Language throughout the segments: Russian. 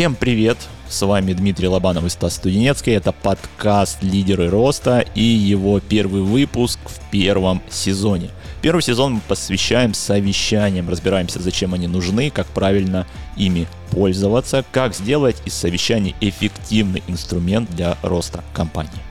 Всем привет! С вами Дмитрий Лобанов и Стас Студенецкий. Это подкаст «Лидеры роста» и его первый выпуск в первом сезоне. Первый сезон мы посвящаем совещаниям, разбираемся, зачем они нужны, как правильно ими пользоваться, как сделать из совещаний эффективный инструмент для роста компании.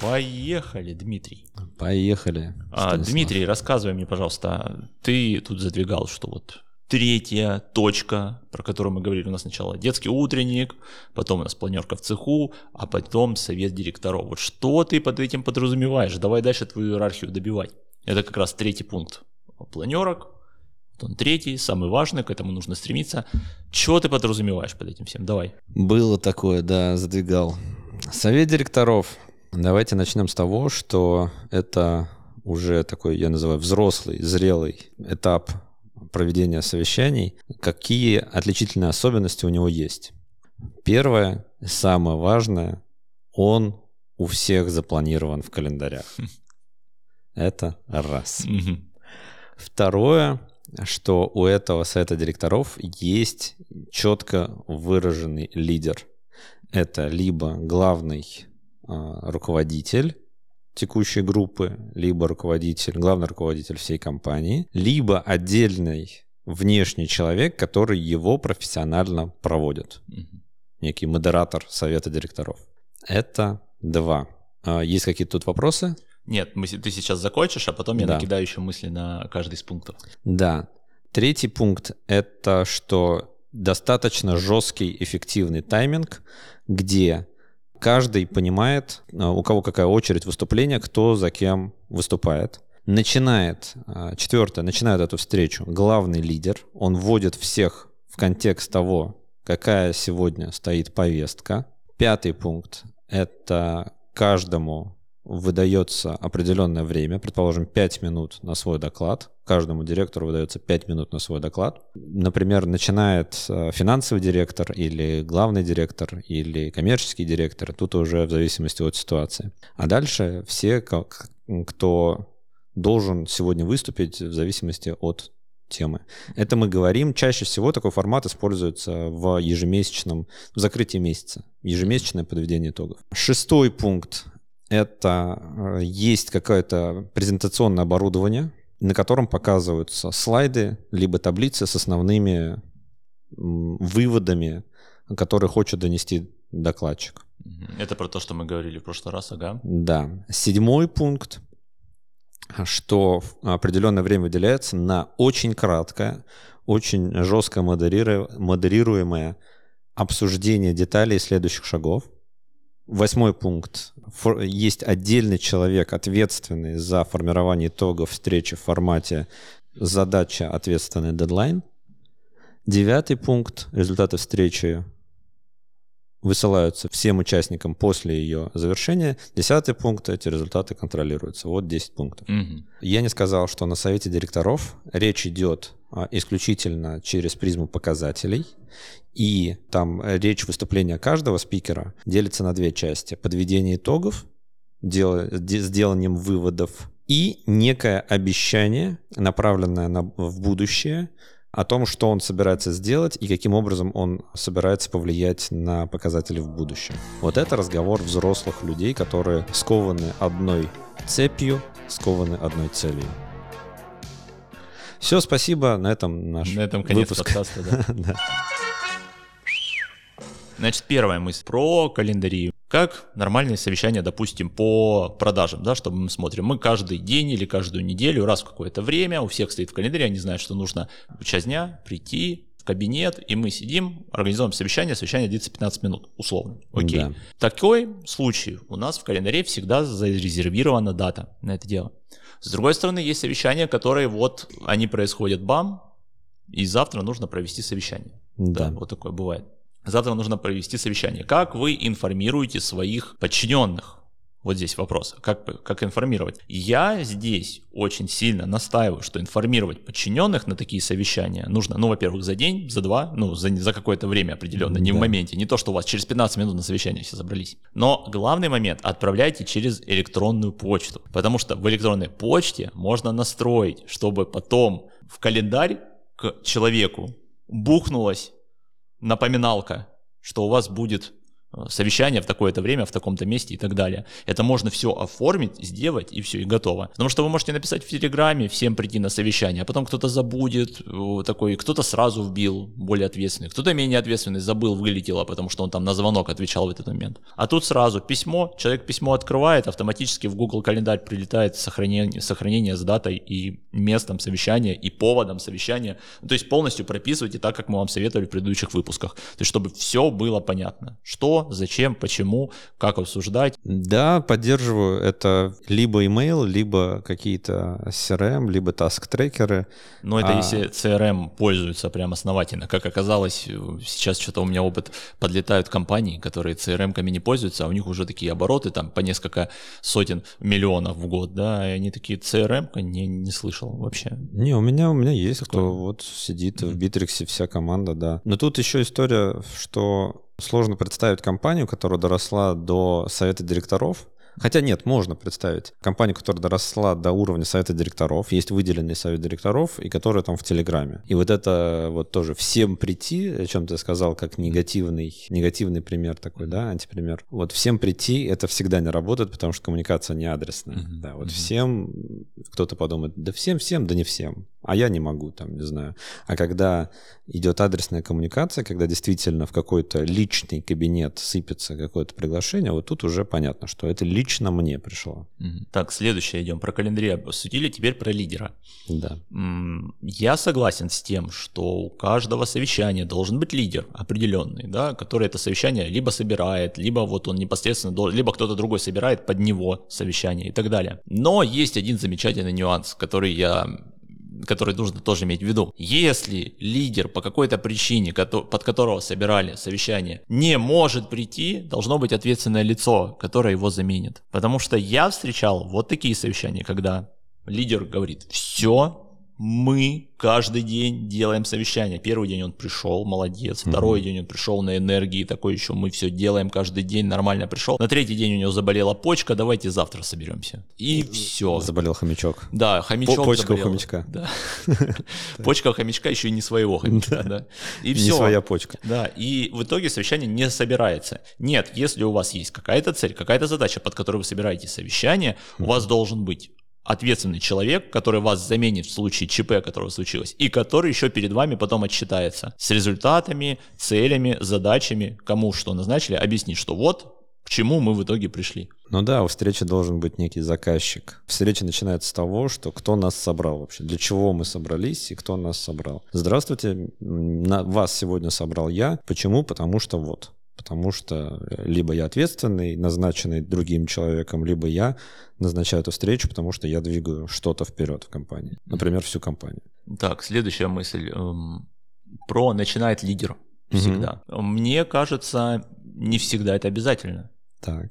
Поехали, Дмитрий. Поехали. А, Дмитрий, рассказывай мне, пожалуйста, ты тут задвигал, что вот третья точка, про которую мы говорили у нас сначала, детский утренник, потом у нас планерка в цеху, а потом совет директоров. Вот что ты под этим подразумеваешь? Давай дальше твою иерархию добивать. Это как раз третий пункт планерок, он третий, самый важный, к этому нужно стремиться. Чего ты подразумеваешь под этим всем? Давай. Было такое, да, задвигал. Совет директоров. Давайте начнем с того, что это уже такой, я называю, взрослый, зрелый этап проведения совещаний. Какие отличительные особенности у него есть? Первое, самое важное, он у всех запланирован в календарях. Это раз. Второе, что у этого совета директоров есть четко выраженный лидер. Это либо главный руководитель текущей группы, либо руководитель, главный руководитель всей компании, либо отдельный внешний человек, который его профессионально проводит. Некий модератор совета директоров. Это два. А, есть какие-то тут вопросы? Нет, мы, ты сейчас закончишь, а потом я да. накидаю еще мысли на каждый из пунктов. Да. Третий пункт — это что достаточно жесткий, эффективный тайминг, где каждый понимает, а, у кого какая очередь выступления, кто за кем выступает. Начинает, а, четвертое, начинает эту встречу главный лидер, он вводит всех в контекст того, какая сегодня стоит повестка. Пятый пункт — это каждому выдается определенное время, предположим, 5 минут на свой доклад. Каждому директору выдается 5 минут на свой доклад. Например, начинает э, финансовый директор или главный директор или коммерческий директор. Тут уже в зависимости от ситуации. А дальше все, кто должен сегодня выступить в зависимости от темы. Это мы говорим. Чаще всего такой формат используется в ежемесячном, в закрытии месяца. Ежемесячное подведение итогов. Шестой пункт это э, есть какое-то презентационное оборудование, на котором показываются слайды, либо таблицы с основными выводами, которые хочет донести докладчик. Это про то, что мы говорили в прошлый раз, ага. Да. Седьмой пункт, что определенное время выделяется на очень краткое, очень жестко модерируемое обсуждение деталей следующих шагов – Восьмой пункт. Есть отдельный человек, ответственный за формирование итогов встречи в формате задача, ответственный дедлайн. Девятый пункт. Результаты встречи высылаются всем участникам после ее завершения. Десятый пункт, эти результаты контролируются. Вот 10 пунктов. Угу. Я не сказал, что на совете директоров речь идет а, исключительно через призму показателей. И там речь выступления каждого спикера делится на две части. Подведение итогов, дел, сделанием выводов и некое обещание, направленное на, в будущее, о том, что он собирается сделать и каким образом он собирается повлиять на показатели в будущем. Вот это разговор взрослых людей, которые скованы одной цепью, скованы одной целью. Все, спасибо. На этом наш На этом конец выпуск. подкаста, да. Значит, первая мысль про календари. Как нормальное совещание, допустим, по продажам, да, чтобы мы смотрим. Мы каждый день или каждую неделю, раз в какое-то время, у всех стоит в календаре, они знают, что нужно в час дня прийти, в кабинет, и мы сидим, организуем совещание, совещание длится 15 минут, условно. Окей. Да. Такой случай у нас в календаре всегда зарезервирована дата на это дело. С другой стороны, есть совещания, которые вот, они происходят бам, и завтра нужно провести совещание. Да. да вот такое бывает. Завтра нужно провести совещание. Как вы информируете своих подчиненных Вот здесь вопрос, как, как информировать. Я здесь очень сильно настаиваю, что информировать подчиненных на такие совещания нужно, ну, во-первых, за день, за два, ну, за, за какое-то время определенно, не да. в моменте, не то, что у вас через 15 минут на совещание все собрались. Но главный момент, отправляйте через электронную почту, потому что в электронной почте можно настроить, чтобы потом в календарь к человеку бухнулась напоминалка, что у вас будет совещание в такое-то время, в таком-то месте и так далее. Это можно все оформить, сделать и все, и готово. Потому что вы можете написать в Телеграме, всем прийти на совещание, а потом кто-то забудет, э, такой, кто-то сразу вбил, более ответственный, кто-то менее ответственный, забыл, вылетело, потому что он там на звонок отвечал в этот момент. А тут сразу письмо, человек письмо открывает, автоматически в Google календарь прилетает сохранение, сохранение с датой и местом совещания, и поводом совещания. То есть полностью прописывайте так, как мы вам советовали в предыдущих выпусках. То есть чтобы все было понятно, что зачем, почему, как обсуждать. Да, поддерживаю. Это либо email, либо какие-то CRM, либо task-трекеры. Но это а... если CRM пользуются прям основательно. Как оказалось, сейчас что-то у меня опыт, подлетают компании, которые CRM-ками не пользуются, а у них уже такие обороты там по несколько сотен миллионов в год, да, и они такие, CRM-ка не, не слышал вообще. Не, у меня, у меня есть Такое. кто вот сидит mm-hmm. в Битриксе, вся команда, да. Но тут еще история, что Сложно представить компанию, которая доросла до совета директоров, Хотя нет, можно представить компанию, которая доросла до уровня совета директоров, есть выделенный совет директоров, и которая там в Телеграме. И вот это вот тоже всем прийти, о чем ты сказал, как негативный, негативный пример такой, да, антипример. Вот всем прийти, это всегда не работает, потому что коммуникация не адресная. Mm-hmm. Да, вот mm-hmm. всем, кто-то подумает, да всем, всем, да не всем а я не могу, там, не знаю. А когда идет адресная коммуникация, когда действительно в какой-то личный кабинет сыпется какое-то приглашение, вот тут уже понятно, что это лично мне пришло. Так, следующее идем. Про календари обсудили, теперь про лидера. Да. Я согласен с тем, что у каждого совещания должен быть лидер определенный, да, который это совещание либо собирает, либо вот он непосредственно, должен, либо кто-то другой собирает под него совещание и так далее. Но есть один замечательный нюанс, который я который нужно тоже иметь в виду. Если лидер по какой-то причине, под которого собирали совещание, не может прийти, должно быть ответственное лицо, которое его заменит. Потому что я встречал вот такие совещания, когда лидер говорит, все, мы каждый день делаем совещание. Первый день он пришел, молодец. Второй mm-hmm. день он пришел на энергии, такой еще мы все делаем каждый день, нормально пришел. На третий день у него заболела почка, давайте завтра соберемся. И все. Заболел хомячок. Да, хомячок Почка заболел. у хомячка. Да. Почка у хомячка еще и не своего хомячка. Да. И все. Не своя почка. Да, и в итоге совещание не собирается. Нет, если у вас есть какая-то цель, какая-то задача, под которой вы собираете совещание, у вас должен быть ответственный человек, который вас заменит в случае ЧП, которое случилось, и который еще перед вами потом отчитается с результатами, целями, задачами, кому что назначили, объяснить, что вот к чему мы в итоге пришли. Ну да, у встречи должен быть некий заказчик. Встреча начинается с того, что кто нас собрал вообще, для чего мы собрались и кто нас собрал. Здравствуйте, на вас сегодня собрал я. Почему? Потому что вот потому что либо я ответственный, назначенный другим человеком, либо я назначаю эту встречу, потому что я двигаю что-то вперед в компании, например, всю компанию. Так, следующая мысль. Эм, про начинает лидер всегда. Угу. Мне кажется, не всегда это обязательно. Так.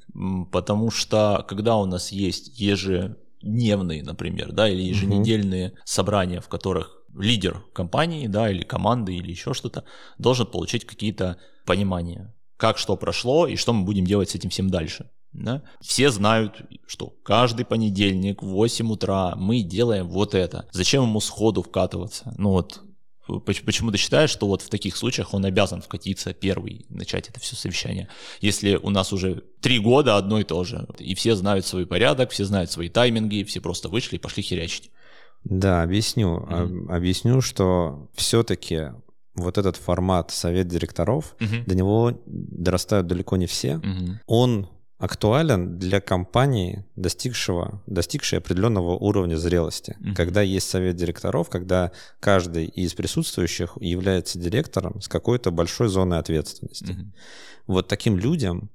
Потому что когда у нас есть ежедневные, например, да, или еженедельные угу. собрания, в которых лидер компании, да, или команды, или еще что-то, должен получить какие-то понимания как что прошло и что мы будем делать с этим всем дальше. Да? Все знают, что каждый понедельник в 8 утра мы делаем вот это. Зачем ему сходу вкатываться? Ну вот почему ты считаешь, что вот в таких случаях он обязан вкатиться первый, начать это все совещание, если у нас уже три года одно и то же, и все знают свой порядок, все знают свои тайминги, все просто вышли и пошли херячить. Да, объясню. Mm-hmm. Объясню, что все-таки вот этот формат совет директоров, угу. до него дорастают далеко не все. Угу. Он актуален для компании, достигшего, достигшей определенного уровня зрелости. Mm-hmm. Когда есть совет директоров, когда каждый из присутствующих является директором с какой-то большой зоной ответственности. Mm-hmm. Вот таким людям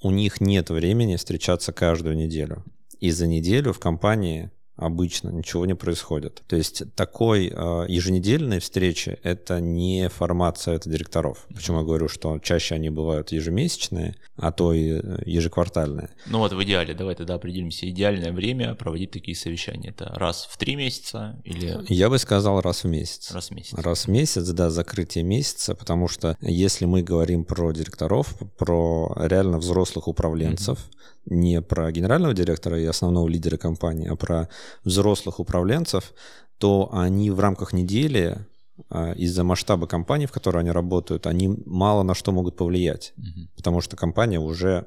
у них нет времени встречаться каждую неделю. И за неделю в компании обычно ничего не происходит. То есть такой э, еженедельной встречи — это не формат совета директоров. Почему я говорю, что чаще они бывают ежемесячные, а то и э, ежеквартальные. Ну вот в идеале, давай тогда определимся, идеальное время проводить такие совещания. Это раз в три месяца или... Я бы сказал раз в месяц. Раз в месяц. Раз в месяц, да, закрытие месяца, потому что если мы говорим про директоров, про реально взрослых управленцев, mm-hmm не про генерального директора и основного лидера компании, а про взрослых управленцев, то они в рамках недели а, из-за масштаба компании, в которой они работают, они мало на что могут повлиять, угу. потому что компания уже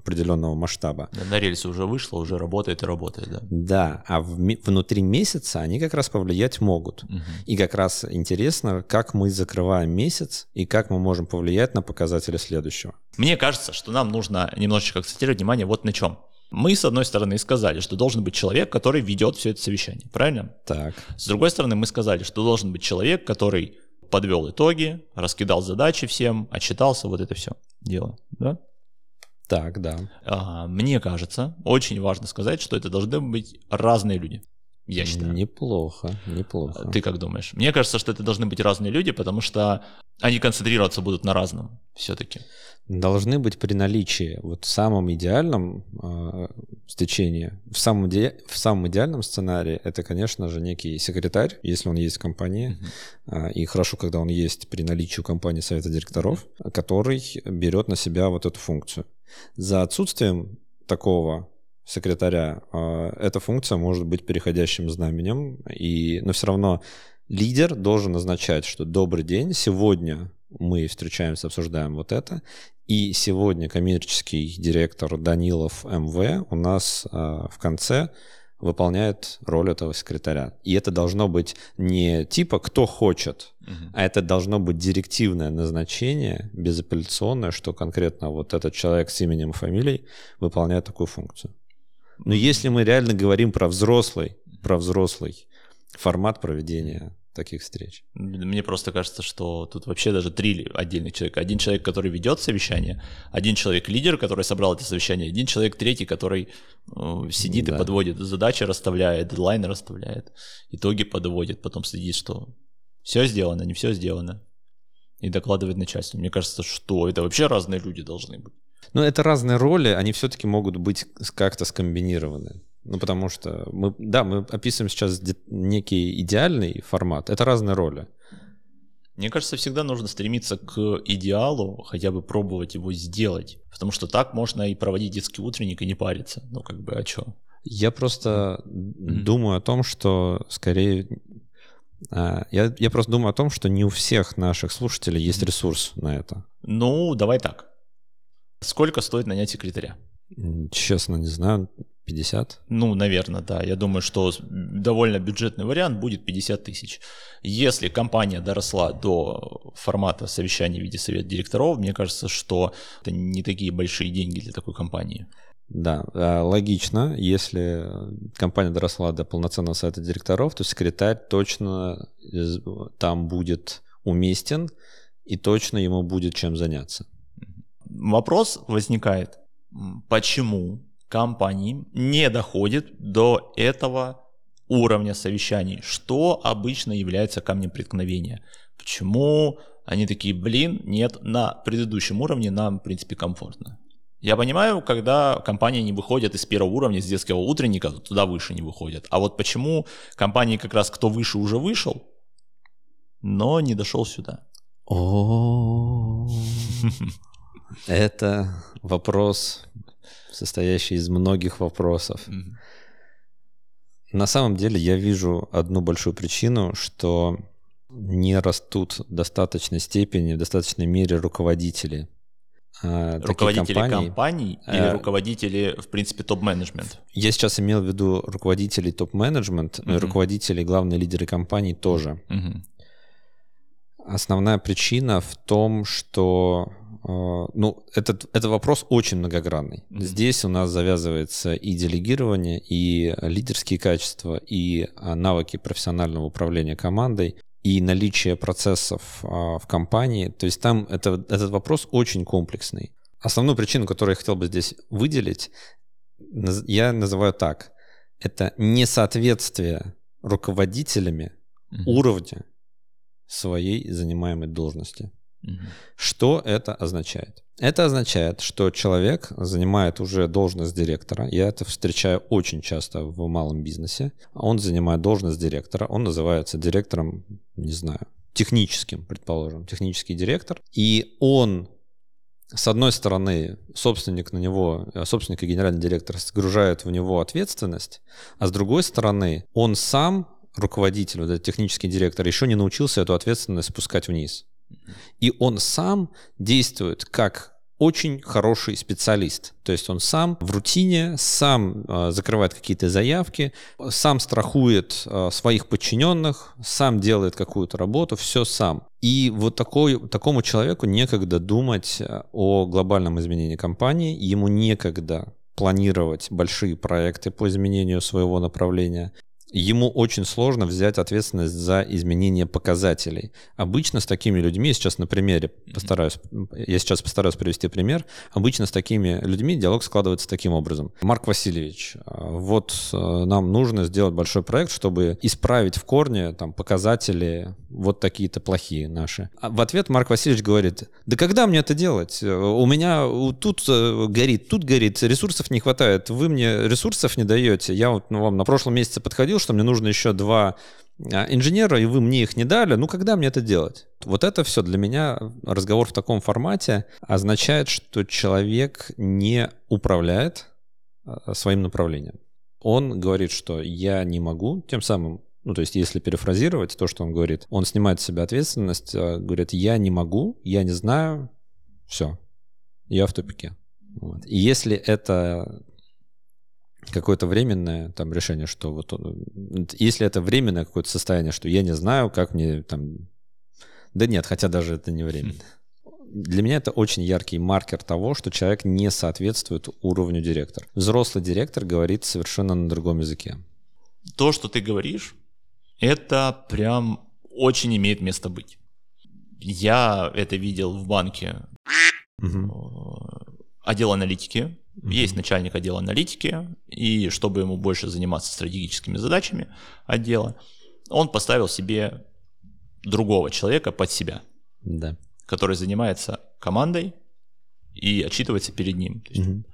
определенного масштаба. На рельсы уже вышло, уже работает и работает, да. Да, а в, внутри месяца они как раз повлиять могут. Угу. И как раз интересно, как мы закрываем месяц и как мы можем повлиять на показатели следующего. Мне кажется, что нам нужно немножечко акцентировать внимание вот на чем. Мы, с одной стороны, сказали, что должен быть человек, который ведет все это совещание, правильно? Так. С другой стороны, мы сказали, что должен быть человек, который подвел итоги, раскидал задачи всем, отчитался, вот это все дело, да? Так, да. А, мне кажется, очень важно сказать, что это должны быть разные люди. Я считаю. Неплохо, неплохо. Ты как думаешь? Мне кажется, что это должны быть разные люди, потому что они концентрироваться будут на разном все-таки. Должны быть при наличии, вот в самом идеальном э, стечении, в самом, иде, в самом идеальном сценарии, это, конечно же, некий секретарь, если он есть в компании, mm-hmm. э, и хорошо, когда он есть при наличии у компании совета директоров, mm-hmm. который берет на себя вот эту функцию. За отсутствием такого секретаря а, эта функция может быть переходящим знаменем, и, но все равно лидер должен назначать, что добрый день, сегодня мы встречаемся, обсуждаем вот это, и сегодня коммерческий директор Данилов МВ у нас э, в конце выполняет роль этого секретаря. И это должно быть не типа кто хочет, угу. а это должно быть директивное назначение, безапелляционное, что конкретно вот этот человек с именем и фамилией выполняет такую функцию. Но если мы реально говорим про взрослый, про взрослый формат проведения таких встреч. Мне просто кажется, что тут вообще даже три отдельных человека. Один человек, который ведет совещание, один человек лидер, который собрал это совещание, один человек третий, который э, сидит да. и подводит задачи, расставляет, дедлайны расставляет, итоги подводит, потом следит, что все сделано, не все сделано, и докладывает начальству. Мне кажется, что это вообще разные люди должны быть. Но это разные роли, они все-таки могут быть как-то скомбинированы. Ну, потому что мы, да, мы описываем сейчас некий идеальный формат. Это разные роли. Мне кажется, всегда нужно стремиться к идеалу, хотя бы пробовать его сделать. Потому что так можно и проводить детский утренник и не париться. Ну, как бы, а что? Я просто mm-hmm. думаю о том, что скорее... А, я, я просто думаю о том, что не у всех наших слушателей есть ресурс на это. Ну, давай так. Сколько стоит нанять секретаря? Честно, не знаю. 50? Ну, наверное, да. Я думаю, что довольно бюджетный вариант будет 50 тысяч. Если компания доросла до формата совещания в виде совета директоров, мне кажется, что это не такие большие деньги для такой компании. Да, а, логично. Если компания доросла до полноценного совета директоров, то секретарь точно там будет уместен и точно ему будет чем заняться. Вопрос возникает, почему компании не доходит до этого уровня совещаний, что обычно является камнем преткновения. Почему они такие, блин, нет, на предыдущем уровне нам, в принципе, комфортно. Я понимаю, когда компании не выходят из первого уровня, с детского утренника, туда выше не выходят. А вот почему компании как раз кто выше уже вышел, но не дошел сюда? О, это вопрос состоящий из многих вопросов. Mm-hmm. На самом деле я вижу одну большую причину, что не растут в достаточной степени, в достаточной мере руководители. А, руководители компаний, компаний или а, руководители, в принципе, топ-менеджмент? Я сейчас имел в виду руководителей топ-менеджмент, но mm-hmm. и руководители, главные лидеры компаний тоже. Mm-hmm. Основная причина в том, что ну, этот, этот вопрос очень многогранный. Mm-hmm. Здесь у нас завязывается и делегирование, и лидерские качества, и а, навыки профессионального управления командой, и наличие процессов а, в компании. То есть там это, этот вопрос очень комплексный. Основную причину, которую я хотел бы здесь выделить, я называю так. Это несоответствие руководителями Мгм. уровня своей занимаемой должности. Что это означает? Это означает, что человек занимает уже должность директора. Я это встречаю очень часто в малом бизнесе. Он занимает должность директора. Он называется директором, не знаю, техническим, предположим, технический директор. И он с одной стороны, собственник на него, э, собственник и генеральный директор сгружают в него ответственность, а с другой стороны, он сам, руководитель, вот этот технический директор, еще не научился эту ответственность спускать вниз. И он сам действует как очень хороший специалист. То есть он сам в рутине, сам э, закрывает какие-то заявки, сам страхует э, своих подчиненных, сам делает какую-то работу, все сам. И вот такой, такому человеку некогда думать э, о глобальном изменении компании, ему некогда планировать большие проекты по изменению своего направления. Ему очень сложно взять ответственность за изменение показателей. Обычно с такими людьми, я сейчас на примере постараюсь, я сейчас постараюсь привести пример. Обычно с такими людьми диалог складывается таким образом. Марк Васильевич, а, вот э, нам нужно сделать большой проект, чтобы исправить в корне там показатели вот такие-то плохие наши. А в ответ Марк Васильевич говорит, да когда мне это делать? Э, У меня тут э, горит, тут горит, ресурсов не хватает, вы мне ресурсов не даете. Я вот ну, вам на прошлом месяце подходил, что мне нужно еще два а, инженера, и вы мне их не дали, ну когда мне это делать? Вот это все для меня, разговор в таком формате, означает, что человек не управляет а, своим направлением. Он говорит, что я не могу, тем самым, ну то есть если перефразировать то, что он говорит, он снимает с себя ответственность, а, говорит, я не могу, я не знаю, все, я в тупике. Вот. И если это какое-то временное там решение, что вот он- если это временное какое-то состояние, что я не знаю, как мне там... Да нет, хотя даже это не временно. Для меня это очень яркий маркер того, что человек не соответствует уровню директора. Взрослый директор говорит совершенно на другом языке. То, что ты говоришь, это прям очень имеет место быть. Я это видел в банке э, отдел аналитики. Есть начальник отдела аналитики, и чтобы ему больше заниматься стратегическими задачами отдела, он поставил себе другого человека под себя, Да. который занимается командой и отчитывается перед ним. Мгм.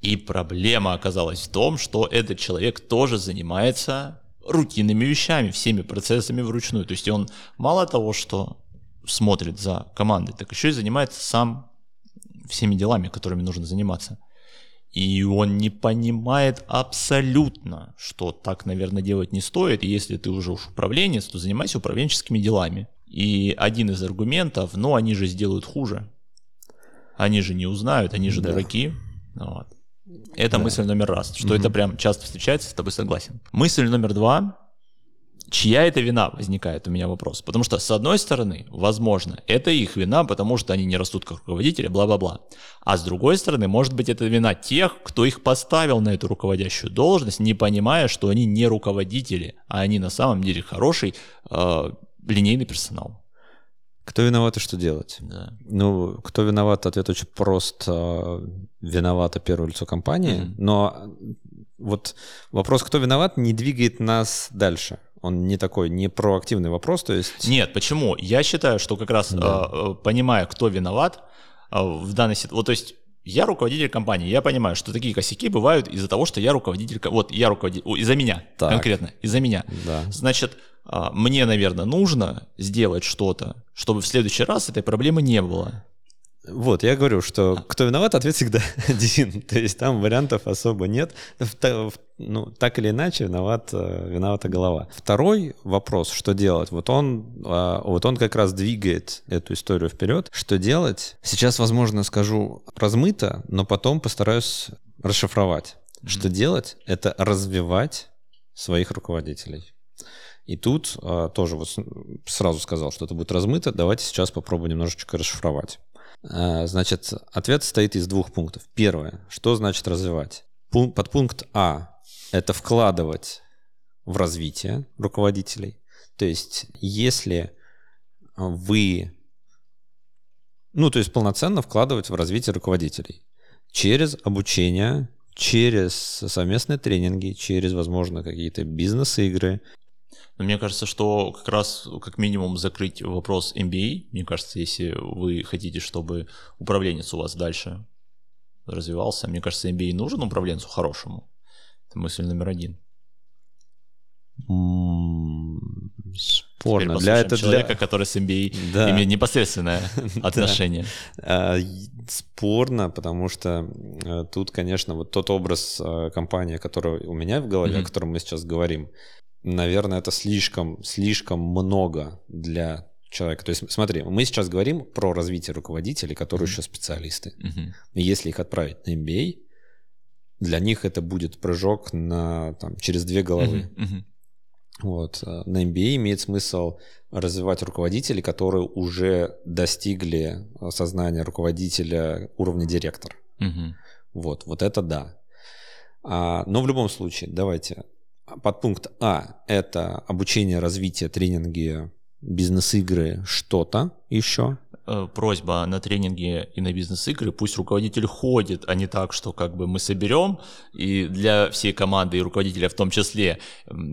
И проблема оказалась в том, что этот человек тоже занимается рутинными вещами, всеми процессами вручную. То есть он мало того, что смотрит за командой, так еще и занимается сам всеми делами, которыми нужно заниматься. И он не понимает абсолютно, что так, наверное, делать не стоит. И если ты уже уж управленец, то занимайся управленческими делами. И один из аргументов, ну, они же сделают хуже. Они же не узнают, они же Да. дураки. Вот. Это Да. мысль номер раз, что Мгм. это прям часто встречается, с тобой согласен. Мысль номер два. Чья это вина, возникает у меня вопрос. Потому что, с одной стороны, возможно, это их вина, потому что они не растут как руководители, бла-бла-бла. А с другой стороны, может быть, это вина тех, кто их поставил на эту руководящую должность, не понимая, что они не руководители, а они на самом деле хороший э, линейный персонал. Кто виноват и что делать? Да. Ну, кто виноват, ответ очень прост. А, Виновато первое лицо компании. Мгм. Но вот вопрос, кто виноват, не двигает нас дальше. Он не такой, не проактивный вопрос, то есть... Нет, почему? Я считаю, что как раз Да. э, э, понимая, кто виноват э, в данной ситуации, вот то есть я руководитель компании, я понимаю, что такие косяки бывают из-за того, что я руководитель, ко- вот я руководитель, из-за меня Так. конкретно, из-за меня. Да. Значит, а, мне, наверное, нужно сделать что-то, чтобы в следующий раз этой проблемы не было. Вот, я говорю, что кто виноват, ответ всегда один. То есть там вариантов особо нет. Ну, так или иначе, виноват, э, виновата голова. Второй вопрос, что делать? Вот он, а, вот он как раз двигает эту историю вперед. Что делать? Сейчас, возможно, скажу размыто, но потом постараюсь расшифровать. Что делать? Это развивать своих руководителей. И тут а, тоже вот сразу сказал, что это будет размыто. Давайте сейчас попробуем немножечко расшифровать. А, Значит, ответ состоит из двух пунктов. Первое, что значит развивать? Пун- Подпункт А – это вкладывать в развитие руководителей. То есть, если вы, ну, то есть полноценно вкладывать в развитие руководителей через обучение, Через совместные тренинги, через, возможно, какие-то бизнес-игры. Но мне кажется, что как раз как минимум закрыть вопрос MBA, мне кажется, если вы хотите, чтобы управленец у вас дальше развивался, мне кажется, MBA нужен управленцу хорошему. Это мысль номер один. Спорно. Для этого человека, для... который с MBA да. имеет непосредственное отношение. А, спорно, потому что э, тут, конечно, вот тот образ э, компании, который у меня в голове, о котором мы сейчас говорим, наверное, это слишком, слишком много для человека. То есть, смотри, мы сейчас говорим про развитие руководителей, которые еще специалисты. И если их отправить на MBA, для них это будет прыжок на, там, через две головы. Вот. Э, на MBA имеет смысл развивать руководителей, которые уже достигли сознания руководителя уровня директора. Угу. Вот, вот это да. А, но в любом случае, давайте. Подпункт А – это обучение, развитие, тренинги, бизнес-игры, что-то еще. Э, просьба на тренинги и на бизнес-игры, пусть руководитель ходит, а не так, что как бы мы соберем, и для всей команды и руководителя в том числе.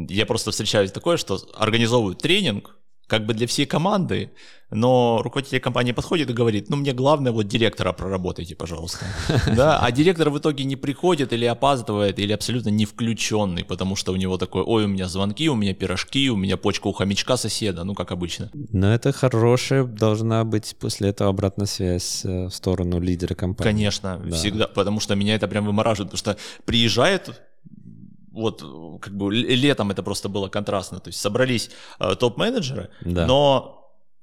Я просто встречаюсь такое, что организовывают тренинг, как бы для всей команды, но руководитель компании подходит и говорит, ну мне главное вот директора проработайте, пожалуйста. Да, а директор в итоге не приходит или опаздывает, или абсолютно не включенный, потому что у него такой, ой, у меня звонки, у меня пирожки, у меня почка у хомячка соседа, ну как обычно. Но это хорошая должна быть после этого обратная связь э, в сторону лидера компании. Конечно, да. всегда, потому что меня это прям вымораживает, потому что приезжает вот как бы летом это просто было контрастно. То есть собрались э, топ-менеджеры, да. но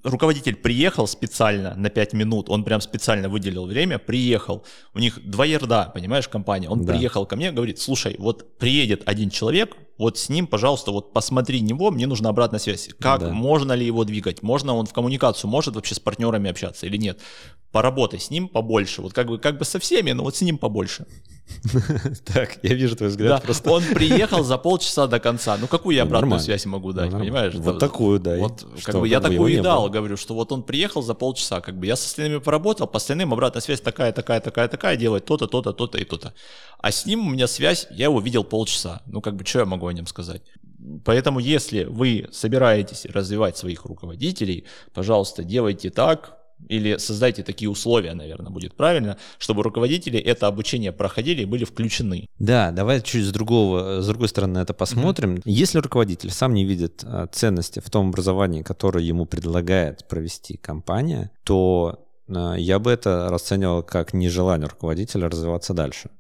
руководитель приехал специально на 5 минут, он прям специально выделил время, приехал. У них два ярда, понимаешь, компания. Он да. приехал ко мне, говорит, слушай, вот приедет один человек, вот с ним, пожалуйста, вот посмотри него, мне нужна обратная связь. Как, да. можно ли его двигать? Можно он в коммуникацию, может вообще с партнерами общаться или нет? Поработай с ним побольше. Вот как бы, как бы со всеми, но вот с ним побольше. Так, я вижу твой взгляд. Да, просто. Он приехал за полчаса до конца. Ну, какую я ну, обратную связь могу дать, понимаешь? Вот такую, да. Вот, как бы я такую и дал, говорю, что вот он приехал за полчаса, как бы я с остальными поработал, по остальным обратная связь такая, такая, такая, такая, делает то-то, то-то, то-то и то-то. А с ним у меня связь, я его видел полчаса. Ну, как бы, что я могу о нем сказать? Поэтому, если вы собираетесь развивать своих руководителей, пожалуйста, делайте так, или создайте такие условия, наверное, будет правильно, чтобы руководители это обучение проходили и были включены. Да, давай чуть с другого, с другой стороны это посмотрим. Mm-hmm. Если руководитель сам не видит а, ценности в том образовании, которое ему предлагает провести компания, то а, я бы это расценивал как нежелание руководителя развиваться дальше.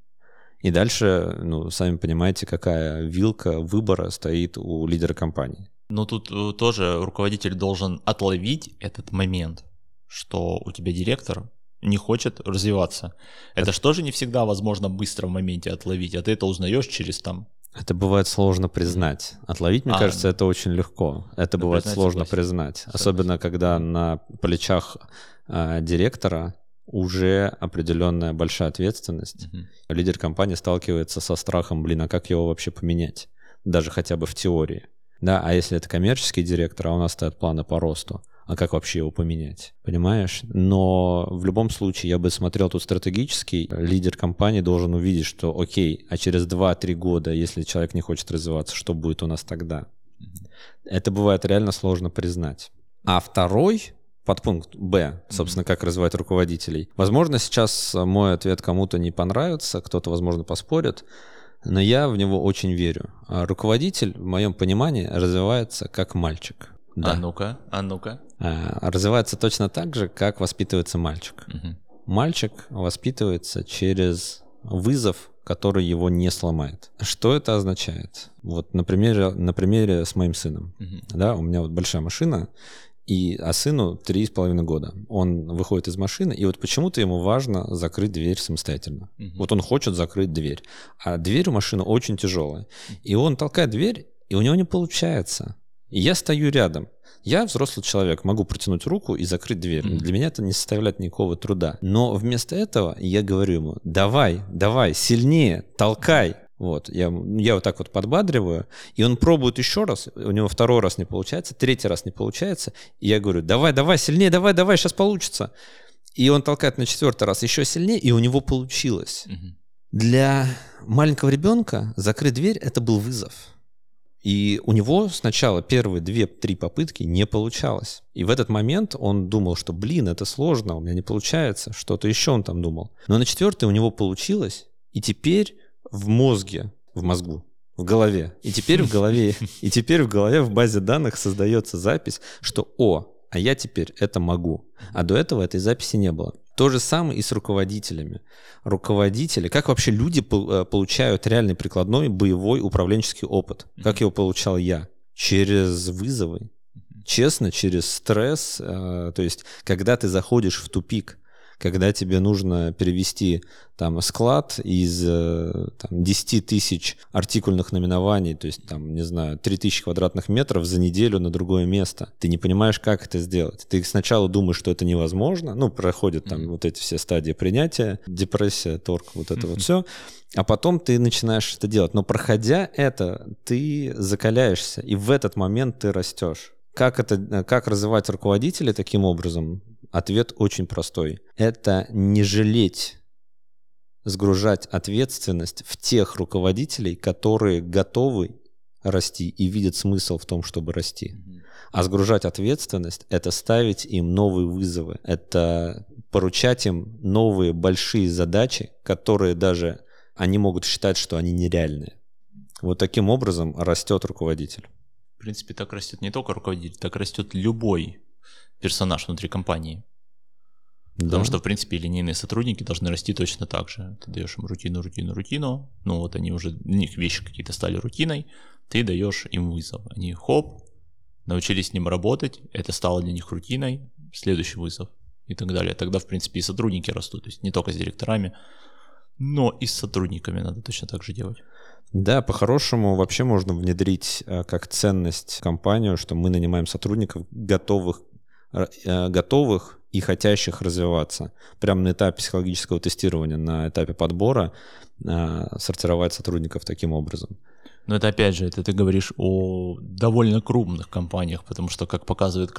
И дальше, ну, сами понимаете, какая вилка выбора стоит у лидера компании. Ну, тут э, тоже руководитель должен отловить этот момент что у тебя директор не хочет развиваться. Это, это же не всегда возможно быстро в моменте отловить, а ты это узнаешь через там это бывает сложно признать. Отловить, мне а, кажется, это очень легко. Это бывает сложно согласен. признать. Согласен. Особенно, когда на плечах э, директора уже определенная большая ответственность. Угу. Лидер компании сталкивается со страхом, блин, а как его вообще поменять? Даже хотя бы в теории. Да, а если это коммерческий директор, а у нас стоят планы по росту, а как вообще его поменять, понимаешь? Но в любом случае я бы смотрел тут стратегически. Лидер компании должен увидеть, что окей, а через 2-3 года, если человек не хочет развиваться, что будет у нас тогда? Это бывает реально сложно признать. А второй подпункт Б, собственно, как развивать руководителей. Возможно, сейчас мой ответ кому-то не понравится, кто-то, возможно, поспорит, но я в него очень верю. А руководитель, в моем понимании, развивается как мальчик. Да. А ну-ка, а ну-ка. А, развивается точно так же, как воспитывается мальчик. Угу. Мальчик воспитывается через вызов, который его не сломает. Что это означает? Вот на примере, на примере с моим сыном. Угу. Да, у меня вот большая машина, и, а сыну три с половиной года. Он выходит из машины, и вот почему-то ему важно закрыть дверь самостоятельно. Угу. Вот он хочет закрыть дверь. А дверь у машины очень тяжелая. И он толкает дверь, и у него не получается. И я стою рядом. Я взрослый человек, могу протянуть руку и закрыть дверь. Mm-hmm. Для меня это не составляет никакого труда. Но вместо этого я говорю ему, давай, давай, сильнее, толкай. Вот, я, я вот так вот подбадриваю, и он пробует еще раз, у него второй раз не получается, третий раз не получается, и я говорю, давай, давай, сильнее, давай, давай, сейчас получится. И он толкает на четвертый раз еще сильнее, и у него получилось. Mm-hmm. Для маленького ребенка закрыть дверь – это был вызов. И у него сначала первые две-три попытки не получалось. И в этот момент он думал, что, блин, это сложно, у меня не получается, что-то еще он там думал. Но на четвертой у него получилось, и теперь в мозге, в мозгу, в голове, и теперь в голове, и теперь в голове в базе данных создается запись, что, о, а я теперь это могу. А до этого этой записи не было. То же самое и с руководителями. Руководители, как вообще люди э, получают реальный прикладной боевой управленческий опыт? Как его получал я? Через вызовы. Честно, через стресс. Э, то есть, когда ты заходишь в тупик, когда тебе нужно перевести там склад из э, там, 10 тысяч артикульных наименований, то есть там, не знаю, 3000 квадратных метров за неделю на другое место. Ты не понимаешь, как это сделать. Ты сначала думаешь, что это невозможно, ну, проходят там mm-hmm. вот эти все стадии принятия, депрессия, торг, вот это mm-hmm. вот все, а потом ты начинаешь это делать. Но проходя это, ты закаляешься, и в этот момент ты растешь. Как, это, э, как развивать руководителей таким образом? Ответ очень простой. Это не жалеть сгружать ответственность в тех руководителей, которые готовы расти и видят смысл в том, чтобы расти. А сгружать ответственность — это ставить им новые вызовы, это поручать им новые большие задачи, которые даже они могут считать, что они нереальные. Вот таким образом растет руководитель. В принципе, так растет не только руководитель, так растет любой персонаж внутри компании. Да. Потому что, в принципе, линейные сотрудники должны расти точно так же. Ты даешь им рутину, рутину, рутину. Ну вот они уже, у них вещи какие-то стали рутиной. Ты даешь им вызов. Они хоп, научились с ним работать. Это стало для них рутиной. Следующий вызов и так далее. Тогда, в принципе, и сотрудники растут. То есть не только с директорами, но и с сотрудниками надо точно так же делать. Да, по-хорошему вообще можно внедрить э, как ценность компанию, что мы нанимаем сотрудников готовых, готовых и хотящих развиваться. Прямо на этапе психологического тестирования, на этапе подбора э, сортировать сотрудников таким образом. Но это опять же, это ты говоришь о довольно крупных компаниях, потому что, как показывает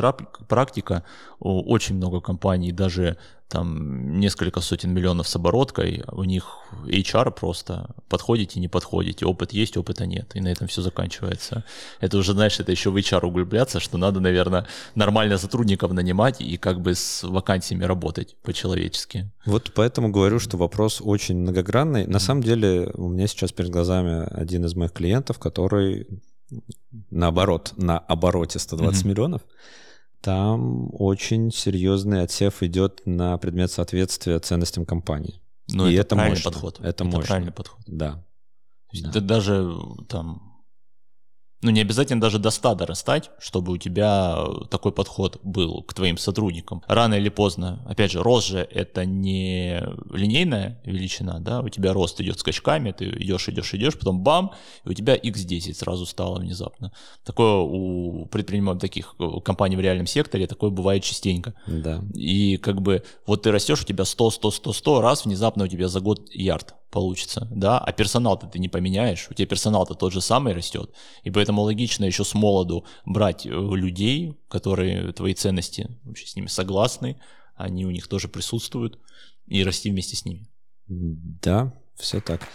практика, очень много компаний, даже там несколько сотен миллионов с обороткой, у них HR просто подходите, не подходите, опыт есть, опыта нет, и на этом все заканчивается. Это уже, знаешь, это еще в HR углубляться, что надо, наверное, нормально сотрудников нанимать и как бы с вакансиями работать по-человечески. Вот поэтому говорю, что вопрос очень многогранный. На самом деле у меня сейчас перед глазами один из моих клиентов, который наоборот, на обороте 120 mm-hmm. миллионов, там очень серьезный отсев идет на предмет соответствия ценностям компании. Ну, это, это правильный мощно. подход. Это, это мощно. правильный подход. Да. да. Это даже там ну, не обязательно даже до 100 дорастать, чтобы у тебя такой подход был к твоим сотрудникам. Рано или поздно, опять же, рост же это не линейная величина, да, у тебя рост идет скачками, ты идешь, идешь, идешь, потом бам, и у тебя x10 сразу стало внезапно. Такое у предпринимателей таких компаний в реальном секторе, такое бывает частенько. Да. И как бы вот ты растешь, у тебя 100, 100, 100, 100 раз, внезапно у тебя за год ярд получится, да, а персонал-то ты не поменяешь, у тебя персонал-то тот же самый растет, и поэтому логично еще с молоду брать э, людей, которые твои ценности вообще с ними согласны, они у них тоже присутствуют, и расти вместе с ними. Да, все так.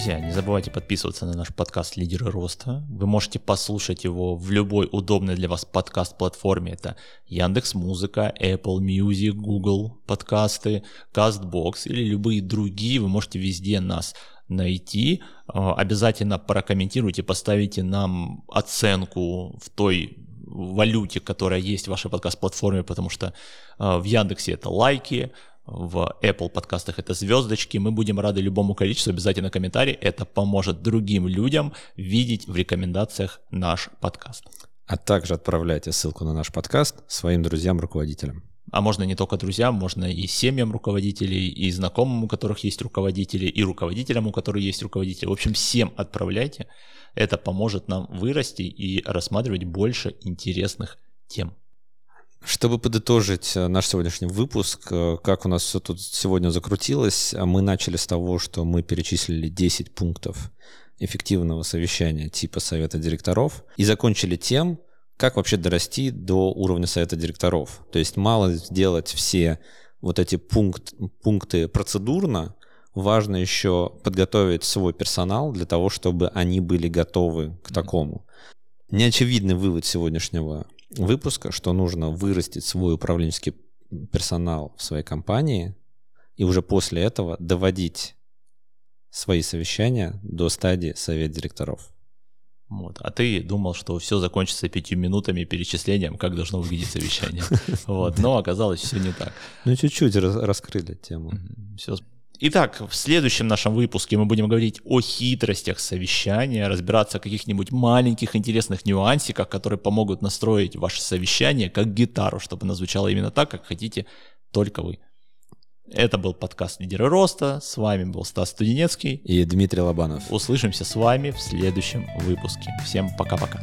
Друзья, не забывайте подписываться на наш подкаст «Лидеры роста». Вы можете послушать его в любой удобной для вас подкаст-платформе. Это Яндекс Музыка, Apple Music, Google подкасты, CastBox или любые другие. Вы можете везде нас найти. А, обязательно прокомментируйте, поставите нам оценку в той валюте, которая есть в вашей подкаст-платформе, потому что а, в Яндексе это лайки, в Apple подкастах это звездочки. Мы будем рады любому количеству, обязательно комментарий. Это поможет другим людям видеть в рекомендациях наш подкаст. А также отправляйте ссылку на наш подкаст своим друзьям-руководителям. А можно не только друзьям, можно и семьям руководителей, и знакомым, у которых есть руководители, и руководителям, у которых есть руководители. В общем, всем отправляйте. Это поможет нам вырасти и рассматривать больше интересных тем. Чтобы подытожить э, наш сегодняшний выпуск, э, как у нас все тут сегодня закрутилось, мы начали с того, что мы перечислили 10 пунктов эффективного совещания типа совета директоров и закончили тем, как вообще дорасти до уровня совета директоров. То есть мало сделать все вот эти пункт, пункты процедурно, важно еще подготовить свой персонал для того, чтобы они были готовы к такому. Неочевидный вывод сегодняшнего выпуска, что нужно вырастить свой управленческий персонал в своей компании и уже после этого доводить свои совещания до стадии совет директоров. Вот. А ты думал, что все закончится пятью минутами перечислением, как должно выглядеть совещание. Вот. Но оказалось все не так. Ну, чуть-чуть раскрыли тему. Все. Итак, в следующем нашем выпуске мы будем говорить о хитростях совещания, разбираться о каких-нибудь маленьких интересных нюансиках, которые помогут настроить ваше совещание как гитару, чтобы оно звучало именно так, как хотите только вы. Это был подкаст «Лидеры роста». С вами был Стас Студенецкий и Дмитрий Лобанов. Услышимся с вами в следующем выпуске. Всем пока-пока.